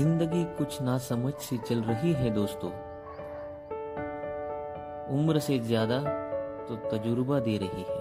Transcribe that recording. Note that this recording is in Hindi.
ज़िंदगी कुछ ना समझ से चल रही है दोस्तों। उम्र से ज़्यादा तो तजुर्बा दे रही है।